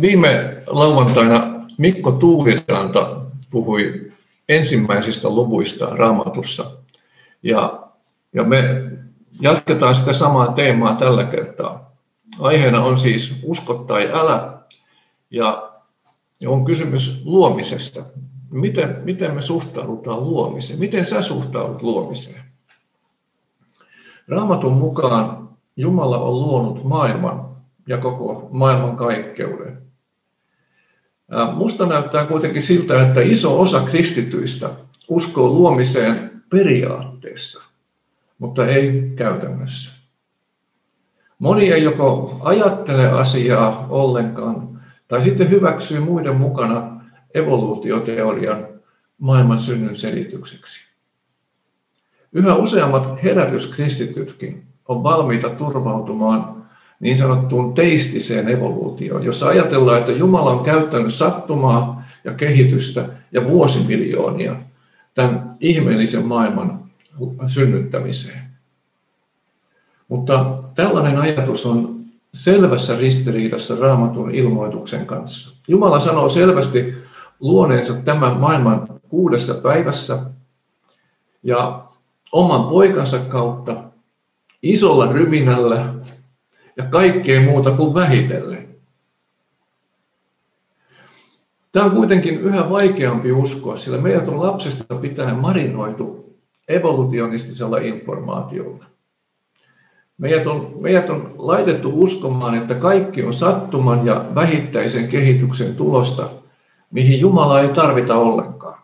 Viime lauantaina Mikko Tuuliranta puhui ensimmäisistä luvuista raamatussa. Ja, ja me jatketaan sitä samaa teemaa tällä kertaa. Aiheena on siis usko tai älä. Ja, ja on kysymys luomisesta. Miten, miten me suhtaudutaan luomiseen? Miten sä suhtaudut luomiseen? Raamatun mukaan Jumala on luonut maailman ja koko maailman kaikkeuden. Musta näyttää kuitenkin siltä, että iso osa kristityistä uskoo luomiseen periaatteessa, mutta ei käytännössä. Moni ei joko ajattele asiaa ollenkaan tai sitten hyväksyy muiden mukana evoluutioteorian maailman synnyn selitykseksi. Yhä useammat herätyskristitytkin on valmiita turvautumaan niin sanottuun teistiseen evoluutioon, jossa ajatellaan, että Jumala on käyttänyt sattumaa ja kehitystä ja vuosimiljoonia tämän ihmeellisen maailman synnyttämiseen. Mutta tällainen ajatus on selvässä ristiriidassa raamatun ilmoituksen kanssa. Jumala sanoo selvästi luoneensa tämän maailman kuudessa päivässä ja oman poikansa kautta isolla ryminällä ja kaikkea muuta kuin vähitellen. Tämä on kuitenkin yhä vaikeampi uskoa, sillä meidät on lapsesta pitäen marinoitu evolutionistisella informaatiolla. Meidät on, meidät on laitettu uskomaan, että kaikki on sattuman ja vähittäisen kehityksen tulosta, mihin Jumala ei tarvita ollenkaan.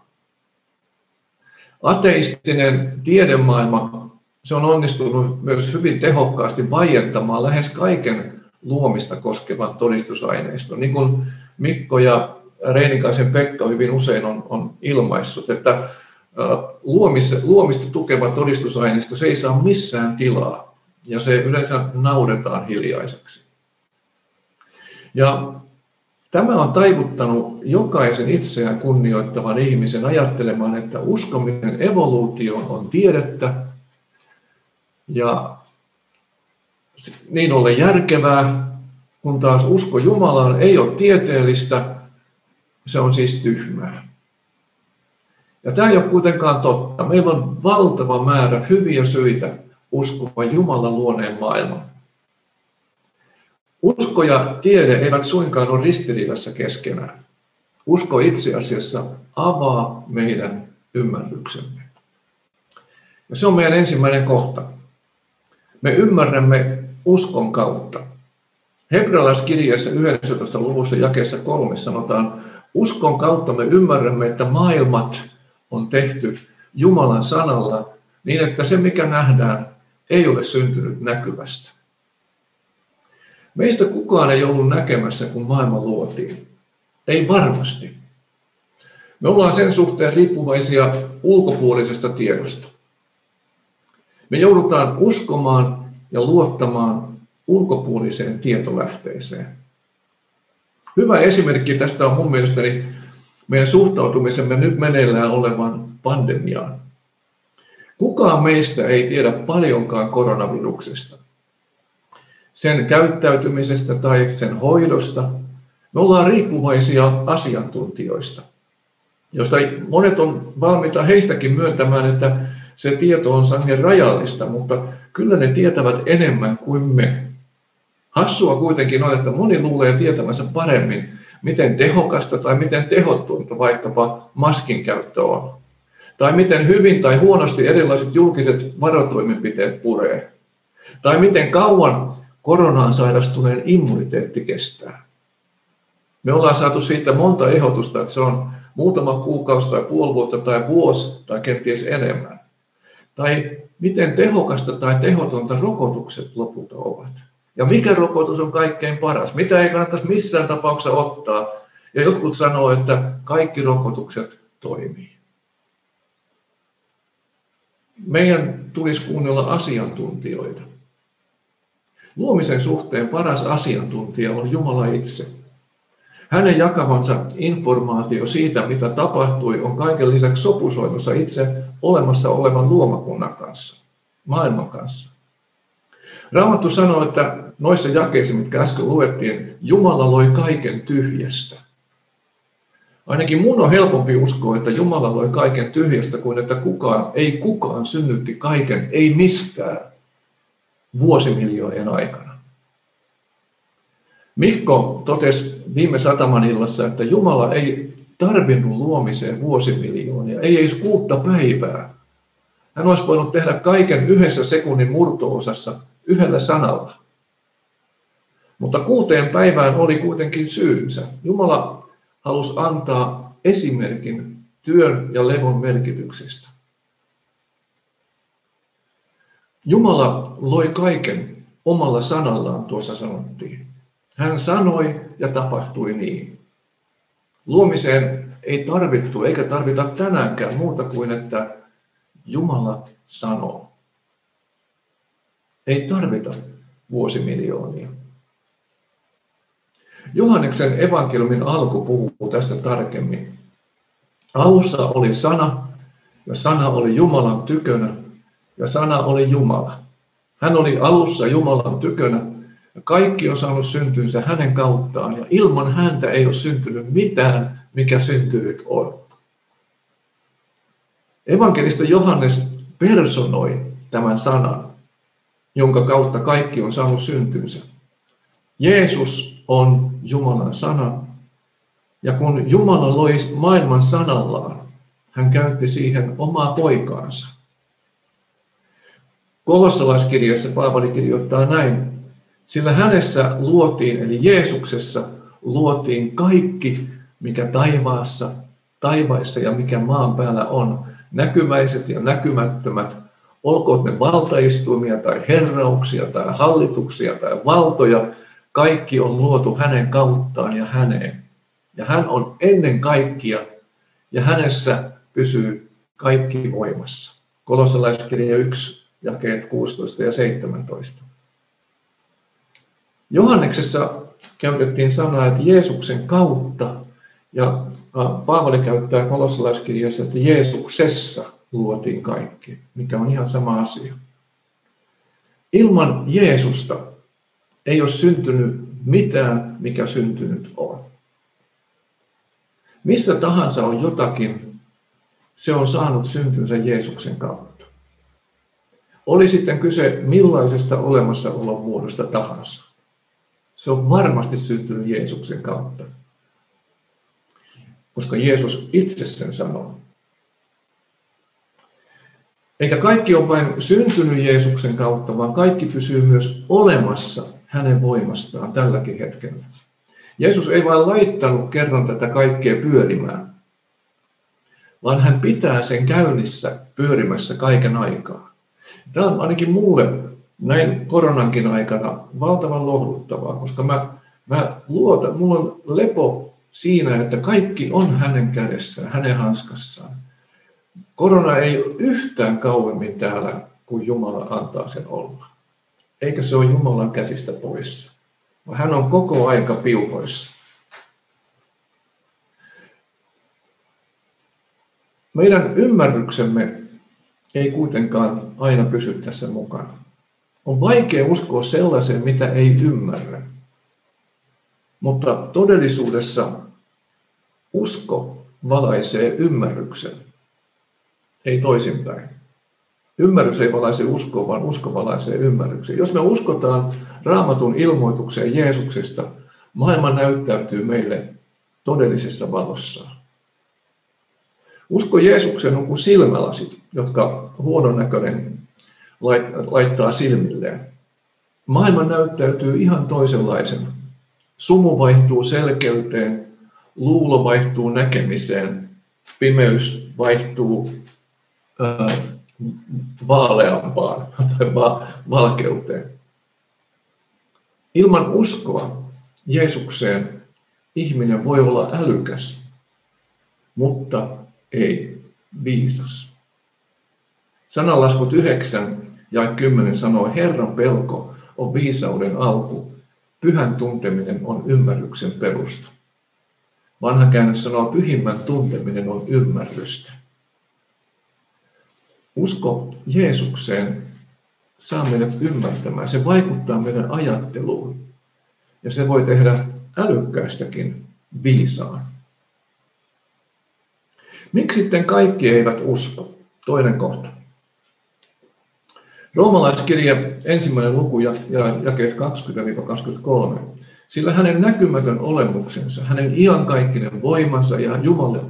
Ateistinen tiedemaailma se on onnistunut myös hyvin tehokkaasti vaientamaan lähes kaiken luomista koskevan todistusaineiston. Niin kuin Mikko ja Reinikaisen Pekka hyvin usein on, on ilmaissut, että luomista, luomista tukeva todistusaineisto se ei saa missään tilaa ja se yleensä naudetaan hiljaiseksi. Ja tämä on taivuttanut jokaisen itseään kunnioittavan ihmisen ajattelemaan, että uskominen evoluutioon on tiedettä ja niin ollen järkevää, kun taas usko Jumalaan ei ole tieteellistä, se on siis tyhmää. Ja tämä ei ole kuitenkaan totta. Meillä on valtava määrä hyviä syitä uskoa Jumalan luoneen maailman. Usko ja tiede eivät suinkaan ole ristiriidassa keskenään. Usko itse asiassa avaa meidän ymmärryksemme. Ja se on meidän ensimmäinen kohta. Me ymmärrämme uskon kautta. Hebrealaiskirjeessä 11. luvussa jakeessa 3 sanotaan, uskon kautta me ymmärrämme, että maailmat on tehty Jumalan sanalla niin, että se mikä nähdään ei ole syntynyt näkyvästä. Meistä kukaan ei ollut näkemässä, kun maailma luotiin. Ei varmasti. Me ollaan sen suhteen riippuvaisia ulkopuolisesta tiedosta. Me joudutaan uskomaan ja luottamaan ulkopuoliseen tietolähteeseen. Hyvä esimerkki tästä on mun mielestäni meidän suhtautumisemme nyt meneillään olevan pandemiaan. Kukaan meistä ei tiedä paljonkaan koronaviruksesta, sen käyttäytymisestä tai sen hoidosta. Me ollaan riippuvaisia asiantuntijoista, joista monet on valmiita heistäkin myöntämään, että se tieto on sangen rajallista, mutta kyllä ne tietävät enemmän kuin me. Hassua kuitenkin on, että moni luulee tietämänsä paremmin, miten tehokasta tai miten tehottunta vaikkapa maskin käyttö on. Tai miten hyvin tai huonosti erilaiset julkiset varotoimenpiteet puree. Tai miten kauan koronaan sairastuneen immuniteetti kestää. Me ollaan saatu siitä monta ehdotusta, että se on muutama kuukausi tai puoli vuotta tai vuosi tai kenties enemmän. Tai miten tehokasta tai tehotonta rokotukset lopulta ovat. Ja mikä rokotus on kaikkein paras, mitä ei kannattaisi missään tapauksessa ottaa. Ja jotkut sanoo, että kaikki rokotukset toimii. Meidän tulisi kuunnella asiantuntijoita. Luomisen suhteen paras asiantuntija on Jumala itse. Hänen jakavansa informaatio siitä, mitä tapahtui, on kaiken lisäksi sopusoinnussa itse olemassa olevan luomakunnan kanssa, maailman kanssa. Raamattu sanoo, että noissa jakeissa, mitkä äsken luettiin, Jumala loi kaiken tyhjästä. Ainakin mun on helpompi uskoa, että Jumala loi kaiken tyhjästä, kuin että kukaan, ei kukaan synnytti kaiken, ei mistään vuosimiljoonien aikana. Mikko totesi viime sataman illassa, että Jumala ei tarvinnut luomiseen vuosimiljoonia, ei edes kuutta päivää. Hän olisi voinut tehdä kaiken yhdessä sekunnin murtoosassa yhdellä sanalla. Mutta kuuteen päivään oli kuitenkin syynsä. Jumala halusi antaa esimerkin työn ja levon merkityksestä. Jumala loi kaiken omalla sanallaan, tuossa sanottiin. Hän sanoi ja tapahtui niin. Luomiseen ei tarvittu eikä tarvita tänäänkään muuta kuin, että Jumala sanoo. Ei tarvita vuosimiljoonia. Johanneksen evankeliumin alku puhuu tästä tarkemmin. Alussa oli sana, ja sana oli Jumalan tykönä, ja sana oli Jumala. Hän oli alussa Jumalan tykönä, ja kaikki on saanut syntynsä hänen kauttaan, ja ilman häntä ei ole syntynyt mitään, mikä syntynyt on. Evankelista Johannes personoi tämän sanan, jonka kautta kaikki on saanut syntynsä. Jeesus on Jumalan sana, ja kun Jumala loi maailman sanallaan, hän käytti siihen omaa poikaansa. Kolossalaiskirjassa Paavali kirjoittaa näin, sillä hänessä luotiin, eli Jeesuksessa luotiin kaikki, mikä taivaassa, taivaissa ja mikä maan päällä on, näkyväiset ja näkymättömät, olkoot ne valtaistuimia tai herrauksia tai hallituksia tai valtoja, kaikki on luotu hänen kauttaan ja häneen. Ja hän on ennen kaikkia ja hänessä pysyy kaikki voimassa. Kolossalaiskirja 1, jakeet 16 ja 17. Johanneksessa käytettiin sanaa, että Jeesuksen kautta, ja Paavali käyttää kolossalaiskirjassa, että Jeesuksessa luotiin kaikki, mikä on ihan sama asia. Ilman Jeesusta ei ole syntynyt mitään, mikä syntynyt on. Missä tahansa on jotakin, se on saanut syntynsä Jeesuksen kautta. Oli sitten kyse millaisesta olemassaolon muodosta tahansa. Se on varmasti syntynyt Jeesuksen kautta. Koska Jeesus itse sen sanoo. Eikä kaikki ole vain syntynyt Jeesuksen kautta, vaan kaikki pysyy myös olemassa hänen voimastaan tälläkin hetkellä. Jeesus ei vain laittanut kerran tätä kaikkea pyörimään, vaan hän pitää sen käynnissä pyörimässä kaiken aikaa. Tämä on ainakin mulle näin koronankin aikana valtavan lohduttavaa, koska mä, mä luotan, mulla on lepo siinä, että kaikki on hänen kädessään, hänen hanskassaan. Korona ei ole yhtään kauemmin täällä, kuin Jumala antaa sen olla eikä se ole Jumalan käsistä poissa. Hän on koko aika piuhoissa. Meidän ymmärryksemme ei kuitenkaan aina pysy tässä mukana. On vaikea uskoa sellaiseen, mitä ei ymmärrä. Mutta todellisuudessa usko valaisee ymmärryksen, ei toisinpäin. Ymmärrys ei valaise uskoa, vaan usko valaisee ymmärryksen. Jos me uskotaan raamatun ilmoitukseen Jeesuksesta, maailma näyttäytyy meille todellisessa valossa. Usko Jeesukseen on kuin silmälasit, jotka huonon näköinen laittaa silmilleen. Maailma näyttäytyy ihan toisenlaisena. Sumu vaihtuu selkeyteen, luulo vaihtuu näkemiseen, pimeys vaihtuu vaaleampaan tai va- valkeuteen. Ilman uskoa Jeesukseen ihminen voi olla älykäs, mutta ei viisas. Sananlaskut 9 ja 10 sanoo, Herran pelko on viisauden alku, pyhän tunteminen on ymmärryksen perusta. Vanha käännös sanoo, pyhimmän tunteminen on ymmärrystä. Usko Jeesukseen saa meidät ymmärtämään. Se vaikuttaa meidän ajatteluun. Ja se voi tehdä älykkäästäkin viisaan. Miksi sitten kaikki eivät usko? Toinen kohta. Roomalaiskirja ensimmäinen luku ja jakeet 20-23. Sillä hänen näkymätön olemuksensa, hänen iankaikkinen voimansa ja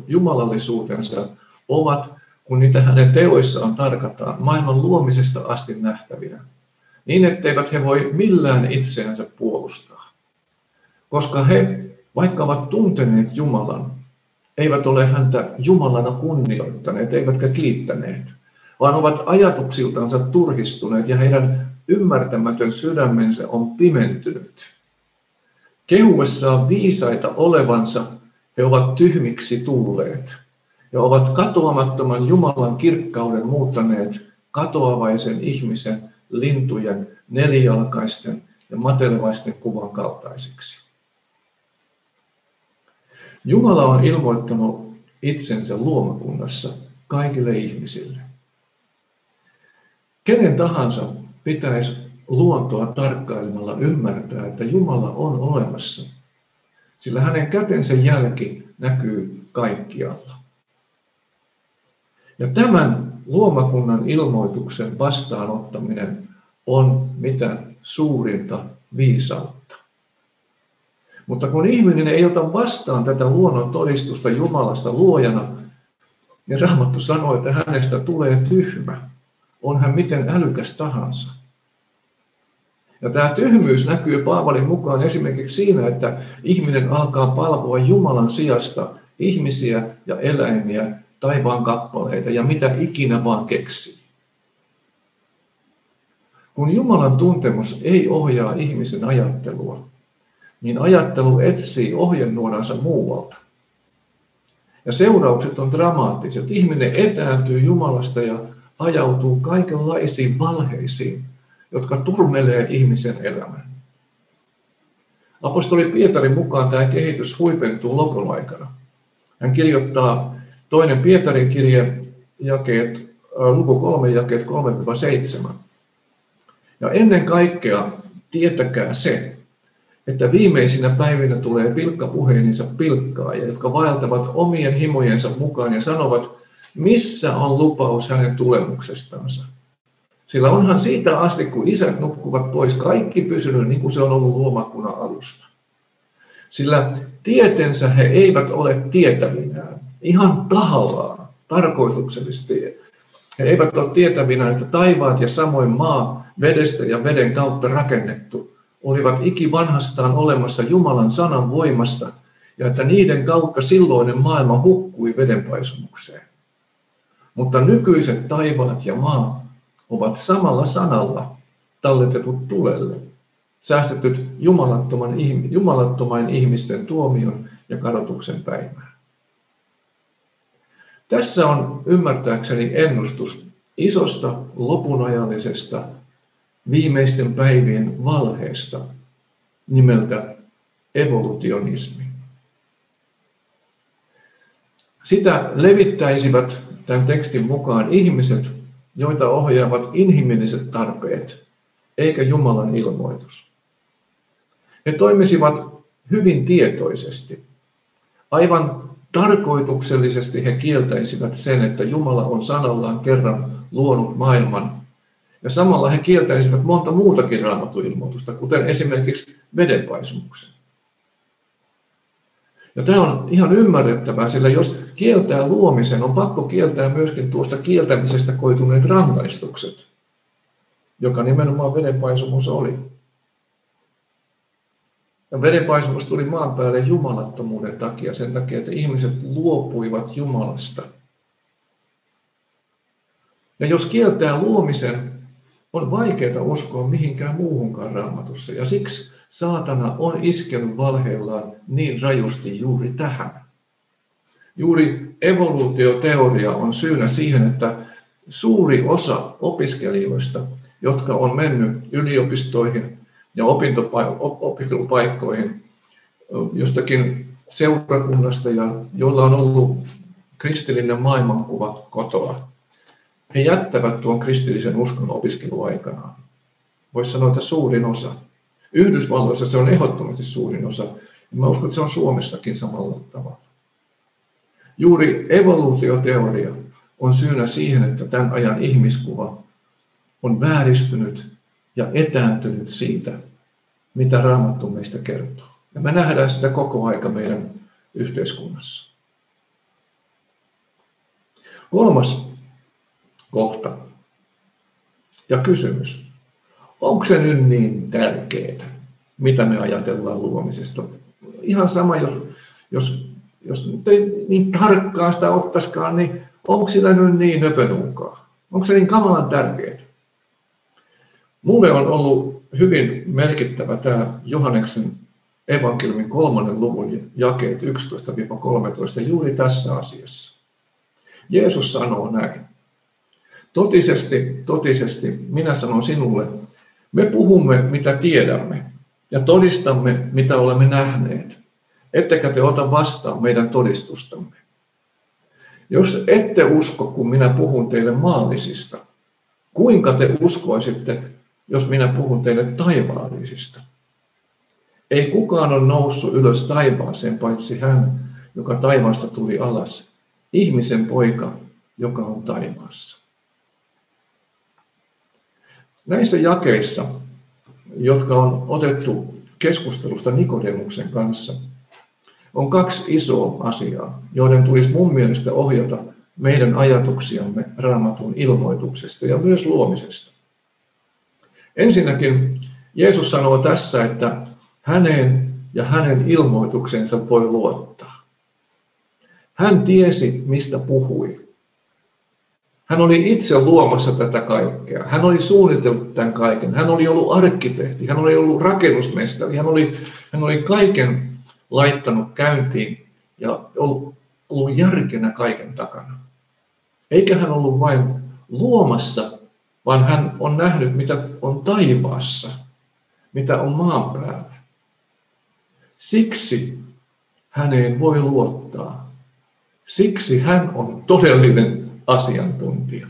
jumalallisuutensa ovat, kun niitä hänen teoissaan tarkataan, maailman luomisesta asti nähtävinä, niin etteivät he voi millään itseänsä puolustaa. Koska he, vaikka ovat tunteneet Jumalan, eivät ole häntä Jumalana kunnioittaneet, eivätkä kiittäneet, vaan ovat ajatuksiltansa turhistuneet ja heidän ymmärtämätön sydämensä on pimentynyt. Kehuessaan viisaita olevansa he ovat tyhmiksi tulleet ja ovat katoamattoman Jumalan kirkkauden muuttaneet katoavaisen ihmisen, lintujen, nelijalkaisten ja matelevaisten kuvan kaltaiseksi. Jumala on ilmoittanut itsensä luomakunnassa kaikille ihmisille. Kenen tahansa pitäisi luontoa tarkkailemalla ymmärtää, että Jumala on olemassa, sillä hänen kätensä jälki näkyy kaikkialla. Ja tämän luomakunnan ilmoituksen vastaanottaminen on mitä suurinta viisautta. Mutta kun ihminen ei ota vastaan tätä luonnon todistusta Jumalasta luojana, niin Raamattu sanoo, että hänestä tulee tyhmä. On hän miten älykäs tahansa. Ja tämä tyhmyys näkyy Paavalin mukaan esimerkiksi siinä, että ihminen alkaa palvoa Jumalan sijasta ihmisiä ja eläimiä, taivaan kappaleita ja mitä ikinä vaan keksii. Kun Jumalan tuntemus ei ohjaa ihmisen ajattelua, niin ajattelu etsii ohjenuoransa muualta. Ja seuraukset on dramaattiset. Ihminen etääntyy Jumalasta ja ajautuu kaikenlaisiin valheisiin, jotka turmelee ihmisen elämän. Apostoli Pietarin mukaan tämä kehitys huipentuu lopun aikana. Hän kirjoittaa toinen Pietarin kirje, jakeet, luku 3, jakeet 3-7. Ja ennen kaikkea tietäkää se, että viimeisinä päivinä tulee pilkkapuheeninsa pilkkaajia, jotka vaeltavat omien himojensa mukaan ja sanovat, missä on lupaus hänen tulemuksestansa. Sillä onhan siitä asti, kun isät nukkuvat pois, kaikki pysynyt niin kuin se on ollut luomakunnan alusta. Sillä tietensä he eivät ole tietävinään, ihan tahallaan, tarkoituksellisesti. He eivät ole tietävinään, että taivaat ja samoin maa vedestä ja veden kautta rakennettu olivat ikivanhastaan olemassa Jumalan sanan voimasta ja että niiden kautta silloinen maailma hukkui vedenpaisumukseen. Mutta nykyiset taivaat ja maa ovat samalla sanalla talletetut tulelle, säästetyt jumalattoman, jumalattomain ihmisten tuomion ja kadotuksen päivään. Tässä on ymmärtääkseni ennustus isosta lopunajallisesta viimeisten päivien valheesta nimeltä evolutionismi. Sitä levittäisivät tämän tekstin mukaan ihmiset, joita ohjaavat inhimilliset tarpeet, eikä Jumalan ilmoitus. He toimisivat hyvin tietoisesti. Aivan tarkoituksellisesti he kieltäisivät sen, että Jumala on sanallaan kerran luonut maailman. Ja samalla he kieltäisivät monta muutakin raamatuilmoitusta, kuten esimerkiksi vedenpaisumuksen. Ja tämä on ihan ymmärrettävää, sillä jos kieltää luomisen, on pakko kieltää myöskin tuosta kieltämisestä koituneet rangaistukset, joka nimenomaan vedenpaisumus oli. Ja vedenpaisumus tuli maan päälle jumalattomuuden takia, sen takia, että ihmiset luopuivat Jumalasta. Ja jos kieltää luomisen, on vaikeaa uskoa mihinkään muuhunkaan raamatussa. Ja siksi saatana on iskenut valheillaan niin rajusti juuri tähän. Juuri evoluutioteoria on syynä siihen, että suuri osa opiskelijoista, jotka on mennyt yliopistoihin ja opiskelupaikkoihin jostakin seurakunnasta ja joilla on ollut kristillinen maailmankuva kotoa, he jättävät tuon kristillisen uskon opiskeluaikanaan. Voisi sanoa, että suurin osa. Yhdysvalloissa se on ehdottomasti suurin osa. Mä uskon, että se on Suomessakin samalla tavalla. Juuri evoluutioteoria on syynä siihen, että tämän ajan ihmiskuva on vääristynyt ja etääntynyt siitä, mitä Raamattu meistä kertoo. Ja me nähdään sitä koko aika meidän yhteiskunnassa. Kolmas kohta ja kysymys. Onko se nyt niin tärkeää, mitä me ajatellaan luomisesta? Ihan sama, jos, jos, jos nyt ei niin tarkkaan sitä ottaisikaan, niin onko sitä nyt niin nöpönuukaa? Onko se niin kamalan tärkeää? Mulle on ollut hyvin merkittävä tämä Johanneksen evankeliumin kolmannen luvun jakeet 11-13 juuri tässä asiassa. Jeesus sanoo näin. Totisesti, totisesti, minä sanon sinulle, me puhumme mitä tiedämme ja todistamme mitä olemme nähneet, ettekä te ota vastaan meidän todistustamme. Jos ette usko, kun minä puhun teille maallisista, kuinka te uskoisitte, jos minä puhun teille taivaallisista? Ei kukaan ole noussut ylös taivaaseen, paitsi hän, joka taivaasta tuli alas, ihmisen poika, joka on taivaassa. Näissä jakeissa, jotka on otettu keskustelusta Nikodemuksen kanssa, on kaksi isoa asiaa, joiden tulisi mun mielestä ohjata meidän ajatuksiamme raamatun ilmoituksesta ja myös luomisesta. Ensinnäkin Jeesus sanoo tässä, että häneen ja hänen ilmoituksensa voi luottaa. Hän tiesi, mistä puhui. Hän oli itse luomassa tätä kaikkea. Hän oli suunnitellut tämän kaiken. Hän oli ollut arkkitehti, hän oli ollut rakennusmestari, hän oli, hän oli kaiken laittanut käyntiin ja ollut, ollut järkenä kaiken takana. Eikä hän ollut vain luomassa, vaan hän on nähnyt, mitä on taivaassa, mitä on maan päällä. Siksi häneen voi luottaa. Siksi hän on todellinen asiantuntija.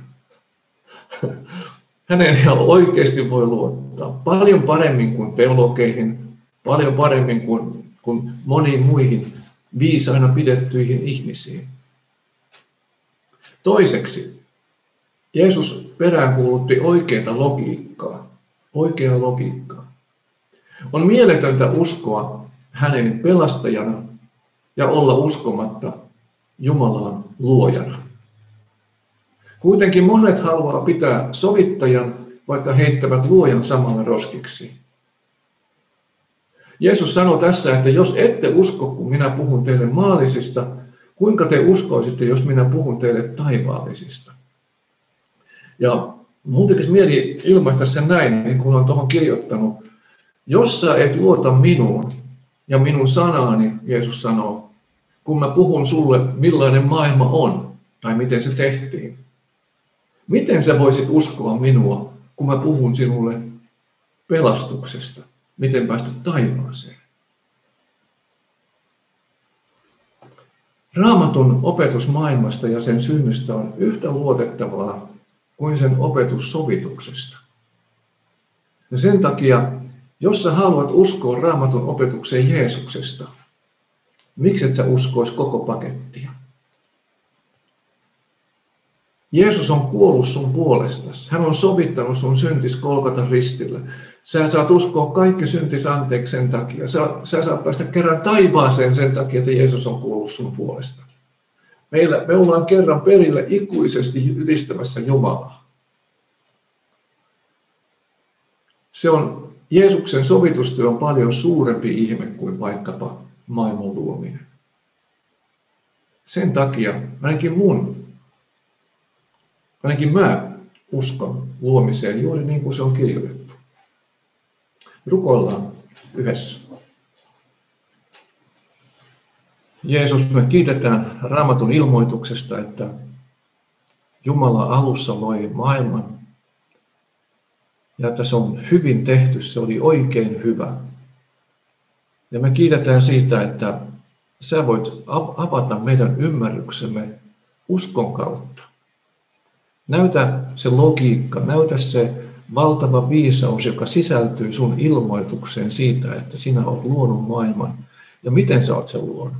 Hänen ihan oikeasti voi luottaa paljon paremmin kuin teologeihin, paljon paremmin kuin, kuin moniin muihin viisaina pidettyihin ihmisiin. Toiseksi, Jeesus peräänkuulutti oikeaa logiikkaa. Oikeaa logiikkaa. On mieletöntä uskoa hänen pelastajana ja olla uskomatta Jumalaan luojana. Kuitenkin monet haluaa pitää sovittajan, vaikka heittävät luojan samalla roskiksi. Jeesus sanoi tässä, että jos ette usko, kun minä puhun teille maallisista, kuinka te uskoisitte, jos minä puhun teille taivaallisista? Ja mun tekisi mieli ilmaista sen näin, niin kuin olen tuohon kirjoittanut. Jos sä et luota minuun ja minun sanaani, Jeesus sanoo, kun mä puhun sulle, millainen maailma on tai miten se tehtiin, Miten sä voisit uskoa minua, kun mä puhun sinulle pelastuksesta? Miten päästä taivaaseen? Raamatun opetus maailmasta ja sen synnystä on yhtä luotettavaa kuin sen opetus sovituksesta. Ja sen takia, jos sä haluat uskoa raamatun opetukseen Jeesuksesta, miksi et sä uskois koko pakettia? Jeesus on kuollut sun puolestasi. Hän on sovittanut sun syntis kolkata ristillä. Sä saat uskoa kaikki syntis anteeksi sen takia. Sä, sä saat päästä kerran taivaaseen sen takia, että Jeesus on kuollut sun puolesta. Meillä, me ollaan kerran perille ikuisesti ylistämässä Jumalaa. Se on, Jeesuksen sovitustyö on paljon suurempi ihme kuin vaikkapa maailman luominen. Sen takia, ainakin mun Ainakin mä uskon luomiseen juuri niin kuin se on kirjoitettu. Rukoillaan yhdessä. Jeesus, me kiitetään raamatun ilmoituksesta, että Jumala alussa loi maailman ja että se on hyvin tehty, se oli oikein hyvä. Ja me kiitetään siitä, että sä voit avata meidän ymmärryksemme uskon kautta. Näytä se logiikka, näytä se valtava viisaus, joka sisältyy sun ilmoitukseen siitä, että sinä olet luonut maailman ja miten sä oot sen luonut.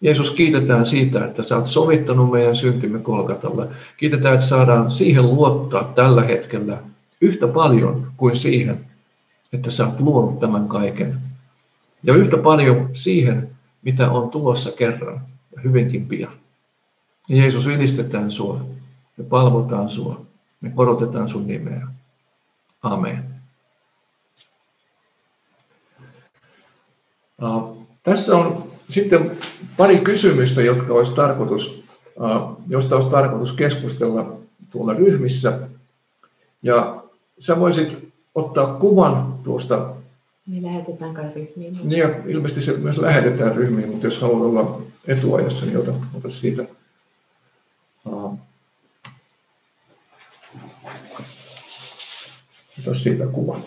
Jeesus, kiitetään siitä, että sä oot sovittanut meidän syntimme Kolkatalla. Kiitetään, että saadaan siihen luottaa tällä hetkellä yhtä paljon kuin siihen, että sä oot luonut tämän kaiken. Ja yhtä paljon siihen, mitä on tulossa kerran ja hyvinkin pian. Jeesus, ylistetään sua. Me palvotaan sua. Me korotetaan sun nimeä. Amen. Uh, tässä on sitten pari kysymystä, jotka olisi tarkoitus, uh, josta olisi tarkoitus keskustella tuolla ryhmissä. Ja sä voisit ottaa kuvan tuosta. Niin lähetetään kai ryhmiin. Niin ja ilmeisesti se myös lähetetään ryhmiin, mutta jos haluat olla etuajassa, niin ota, ota siitä. Uh, ota siitä kuvan.